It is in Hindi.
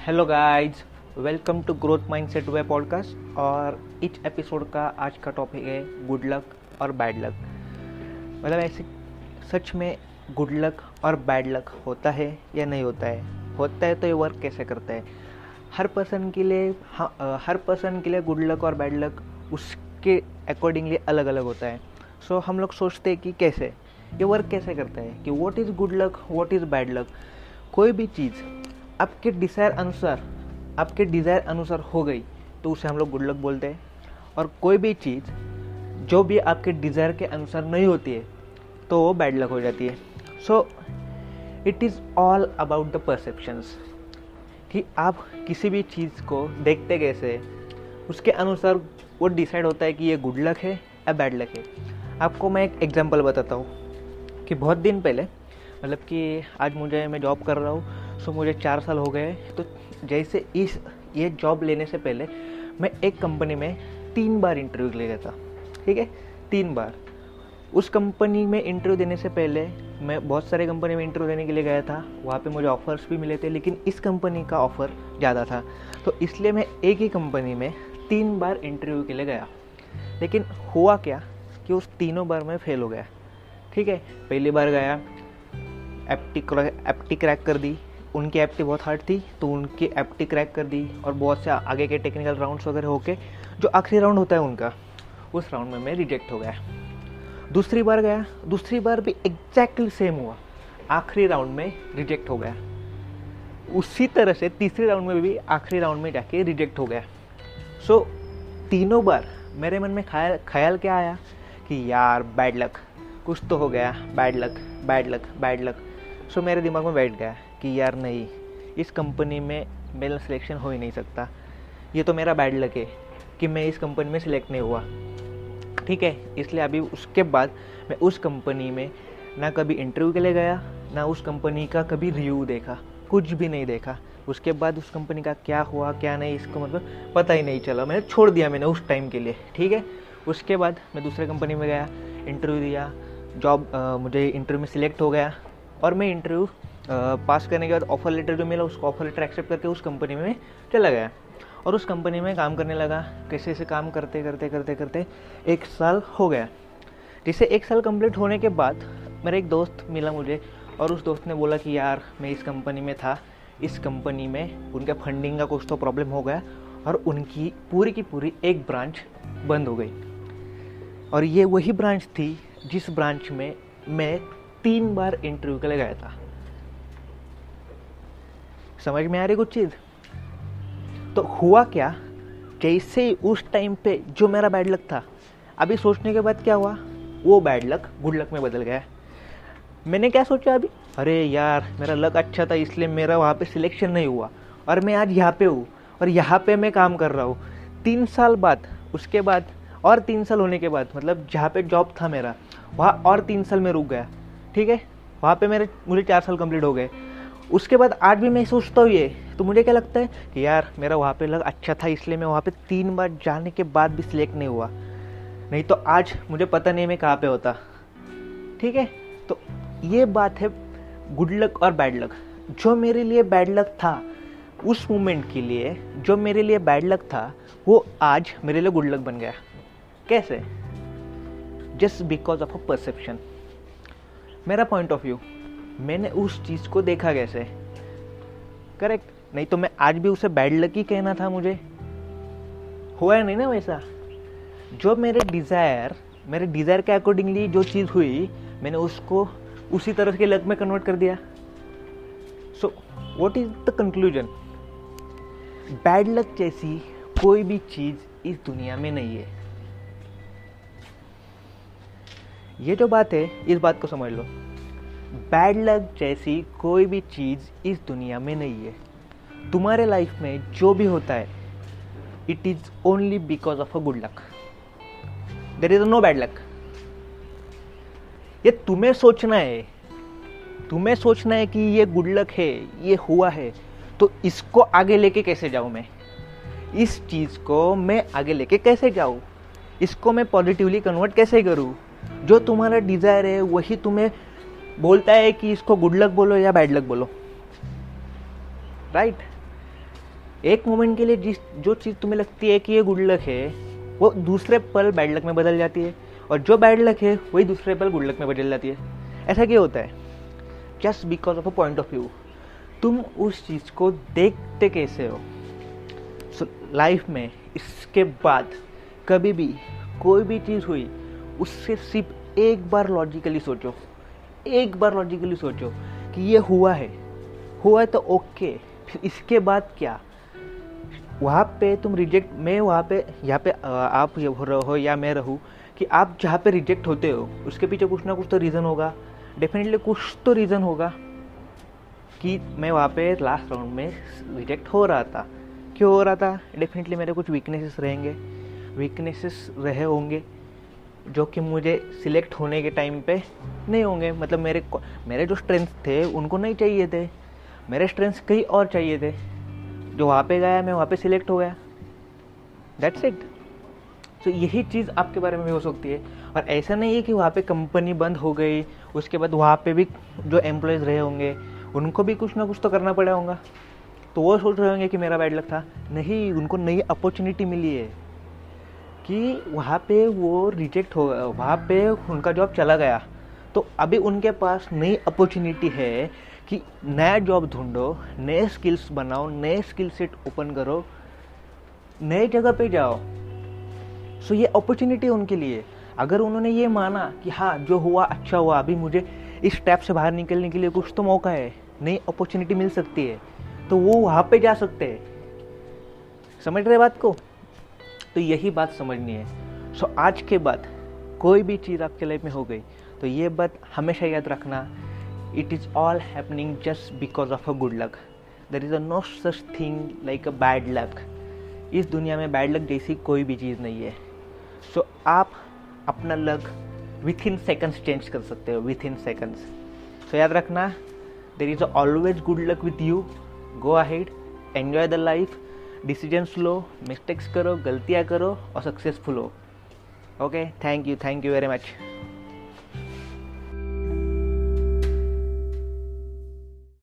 Hello guys welcome to growth mindset way podcast और इस एपिसोड का आज का टॉपिक है गुड लक और बैड लक मतलब ऐसे सच में गुड लक और बैड लक होता है या नहीं होता है? होता है तो ये वर्क कैसे करता है? हर पर्सन के लिए हाँ हर पर्सन के लिए गुड लक और बैड लक उसके अकॉर्डिंगली अलग अलग होता है। सो so, हम लोग सोचते हैं कि कैसे? ये वर्क कैसे करता है? कि what is good luck what is bad luck कोई भी चीज़ आपके डिज़ायर अनुसार, आपके डिज़ायर अनुसार हो गई तो उसे हम लोग गुड लक बोलते हैं। और कोई भी चीज़, जो भी आपके डिज़ायर के अनुसार नहीं होती है तो वो बैड लक हो जाती है। So it is all about the perceptions कि आप किसी भी चीज़ को देखते कैसे उसके अनुसार वो डिसाइड होता है कि ये गुड लक है या बैड लक है। आपको मैं एक एग्जांपल बताता हूँ, कि बहुत दिन पहले मतलब कि आज मुझे, मैं जॉब कर रहा हूँ सो मुझे चार साल हो गए तो जैसे इस, ये जॉब लेने से पहले मैं एक कंपनी में तीन बार इंटरव्यू ले गया था, ठीक है? तीन बार। उस कंपनी में इंटरव्यू देने से पहले मैं बहुत सारे कंपनी में इंटरव्यू देने के लिए गया था। वहाँ पे मुझे ऑफ़र्स भी मिले थे, लेकिन इस कंपनी का ऑफ़र ज़्यादा था। तो इसलिए मैं एक ही कंपनी में तीन बार इंटरव्यू के लिए गया। लेकिन हुआ क्या कि उस तीनों बार मैं फेल हो गया, ठीक है? पहली बार गया, एप्टी एप्टी क्रैक कर दी उनकी एप्टी बहुत हार्ड थी तो उनकी एप्टी क्रैक कर दी और बहुत से आगे के टेक्निकल राउंड्स वगैरह होके जो आखिरी राउंड होता है उनका उस राउंड में मैं रिजेक्ट हो गया। दूसरी बार गया दूसरी बार भी एग्जैक्टली सेम हुआ। आखिरी राउंड में रिजेक्ट हो गया। उसी तरह से तीसरे राउंड में भी आखिरी राउंड में जाके रिजेक्ट हो गया। सो so, तीनों बार मेरे मन में ख्याल ख्याल क्या आया कि यार बैड लक कुछ तो हो गया bad luck bad luck bad luck so मेरे दिमाग में बैठ गया। कि यार नहीं, इस कंपनी में मेरा सिलेक्शन हो ही नहीं सकता। ये तो मेरा बैड लक है कि मैं इस कंपनी में सिलेक्ट नहीं हुआ। ठीक है, इसलिए अभी उसके बाद मैं उस कंपनी में ना कभी इंटरव्यू के लिए गया, ना उस कंपनी का कभी रिव्यू देखा, कुछ भी नहीं देखा। उसके बाद उस कंपनी का क्या हुआ, क्या नहीं, इसको मतलब पता ही नहीं चला। मैंने छोड़ दिया मैंने उस टाइम के लिए, ठीक है? उसके बाद मैं दूसरे कंपनी में गया इंटरव्यू दिया जॉब मुझे इंटरव्यू में सिलेक्ट हो गया और मैं इंटरव्यू पास करने के बाद ऑफ़र लेटर जो मिला, उसको ऑफ़र लेटर एक्सेप्ट करके उस कंपनी में चला गया। और उस कंपनी में काम करने लगा। कैसे ऐसे काम करते करते करते करते एक साल हो गया। जिसे एक साल कंप्लीट होने के बाद मेरा एक दोस्त मिला मुझे और उस दोस्त ने बोला कि, यार, मैं इस कंपनी में था। इस कंपनी में उनका फंडिंग का कुछ तो प्रॉब्लम हो गया और उनकी पूरी की पूरी एक ब्रांच बंद हो गई। और ये वही ब्रांच थी जिस ब्रांच में मैं तीन बार इंटरव्यू के लिए गया था। समझ में आ रही कुछ चीज़? तो हुआ क्या? जैसे ही उस टाइम पे जो मेरा बैड लक था, अभी सोचने के बाद क्या हुआ? वो बैड लक गुड लक में बदल गया। मैंने क्या सोचा अभी? अरे यार, मेरा लक अच्छा था, इसलिए मेरा वहाँ पे सिलेक्शन नहीं हुआ। और मैं आज यहाँ पे हूँ, और यहाँ पे मैं काम कर रहा हूँ। तीन साल बाद, उसके बाद, और तीन साल होने के बाद मतलब जहाँ पे जॉब था मेरा, वहाँ और तीन साल में रुक गया। ठीक है? वहाँ पे मेरे, मुझे चार साल कंप्लीट हो गए। उसके बाद आज भी मैं सोचता हूँ ये। तो मुझे क्या लगता है कि यार, मेरा वहाँ पे लग अच्छा था, इसलिए मैं वहाँ पे तीन बार जाने के बाद भी सिलेक्ट नहीं हुआ। नहीं तो आज मुझे पता नहीं मैं कहाँ पे होता। ठीक है? तो ये बात है गुड लक और बैड लक जो मेरे लिए बैड लक था, उस मोमेंट के लिए जो मेरे लिए बैड लक था, वो आज मेरे लिए गुड लक बन गया। कैसे? Just because of a perception मेरा पॉइंट ऑफ़ व्यू मैंने उस चीज़ को देखा कैसे? करेक्ट नहीं तो मैं आज भी उसे बैड लकी कहना था मुझे। हुआ नहीं ना वैसा? जो मेरे डिज़ायर मेरे डिज़ायर के अकॉर्डिंगली जो चीज़ हुई, मैंने उसको उसी तरह के लक में कन्वर्ट कर दिया। So what is the conclusion bad luck जैसी कोई भी चीज़ इस दुनिया में नहीं है। ये जो बात है, इस बात को समझ लो। बैड लक जैसी कोई भी चीज़ इस दुनिया में नहीं है। तुम्हारे लाइफ में जो भी होता है it is only because of a good luck there is no bad luck ये तुम्हें सोचना है। तुम्हें सोचना है कि ये गुड लक है, ये हुआ है तो इसको आगे लेके कैसे जाऊँ मैं? इस चीज़ को मैं आगे लेके कैसे जाऊँ? इसको मैं पॉजिटिवली कन्वर्ट कैसे करूँ? जो तुम्हारा डिज़ायर है, वही तुम्हें बोलता है कि इसको गुड लक बोलो या बैड लक बोलो। राइट एक मोमेंट के लिए जिस जो चीज़ तुम्हें लगती है कि ये गुड लक है वो दूसरे पल बैड लक में बदल जाती है और जो बैड लक है वही दूसरे पल गुड लक में बदल जाती है। ऐसा क्यों होता है? Just because of a point of view तुम उस चीज़ को देखते कैसे हो? So, लाइफ में इसके बाद कभी भी कोई भी चीज़ हुई उससे सिर्फ़ एक बार लॉजिकली सोचो। एक बार लॉजिकली सोचो कि ये हुआ है। हुआ है तो ओके फिर इसके बाद क्या? वहाँ पे तुम रिजेक्ट मैं वहाँ पे, यहाँ पे आप रहो या मैं रहूँ कि आप जहाँ पे रिजेक्ट होते हो, उसके पीछे कुछ ना कुछ तो रीज़न होगा। डेफिनेटली कुछ तो रीज़न होगा कि मैं वहाँ पे लास्ट राउंड में रिजेक्ट हो रहा था। क्यों हो रहा था? डेफिनेटली मेरे कुछ वीकनेसेस रहेंगे। वीकनेसेस रहे होंगे। जो कि मुझे सिलेक्ट होने के टाइम पे नहीं होंगे। मतलब मेरे मेरे जो स्ट्रेंथ थे, उनको नहीं चाहिए थे। मेरे स्ट्रेंथ कहीं और चाहिए थे। जो वहाँ पे गया, मैं वहाँ पे सिलेक्ट हो गया। दैट्स इट तो यही चीज़ आपके बारे में भी हो सकती है। और ऐसा नहीं है कि वहाँ पे कंपनी बंद हो गई, उसके बाद वहाँ पे भी जो एम्प्लॉयज़ रहे होंगे, उनको भी कुछ ना कुछ तो करना पड़ा होगा। तो वो सोच रहे होंगे कि मेरा बैड लक था। नहीं, उनको नई अपॉर्चुनिटी मिली है। कि वहाँ पे वो रिजेक्ट हो गया वहाँ पे उनका जॉब चला गया। तो अभी उनके पास नई अपॉर्चुनिटी है कि नया जॉब ढूंढो, नए स्किल्स बनाओ, नए स्किल सेट ओपन करो नए जगह पे जाओ। सो ये अपॉर्चुनिटी उनके लिए। अगर उन्होंने ये माना कि हाँ जो हुआ अच्छा हुआ, अभी मुझे इस स्टेप से बाहर निकलने के लिए कुछ तो मौका है, नई अपॉर्चुनिटी मिल सकती है तो वो वहाँ पे जा सकते हैं। समझ रहे बात को? तो यही बात समझनी है। सो so, आज के बाद कोई भी चीज़ आपके लाइफ में हो गई तो ये बात हमेशा याद रखना। It is all happening just because of a good luck there is a no such thing like a bad luck इस दुनिया में बैड लक जैसी कोई भी चीज़ नहीं है। सो so, आप अपना luck within seconds change कर सकते हो विथ इन सेकंड्स सो याद रखना there is always good luck with you go ahead enjoy the life decisions low mistakes करो, गलतियाँ करो और सक्सेसफुल हो। Okay thank you thank you very much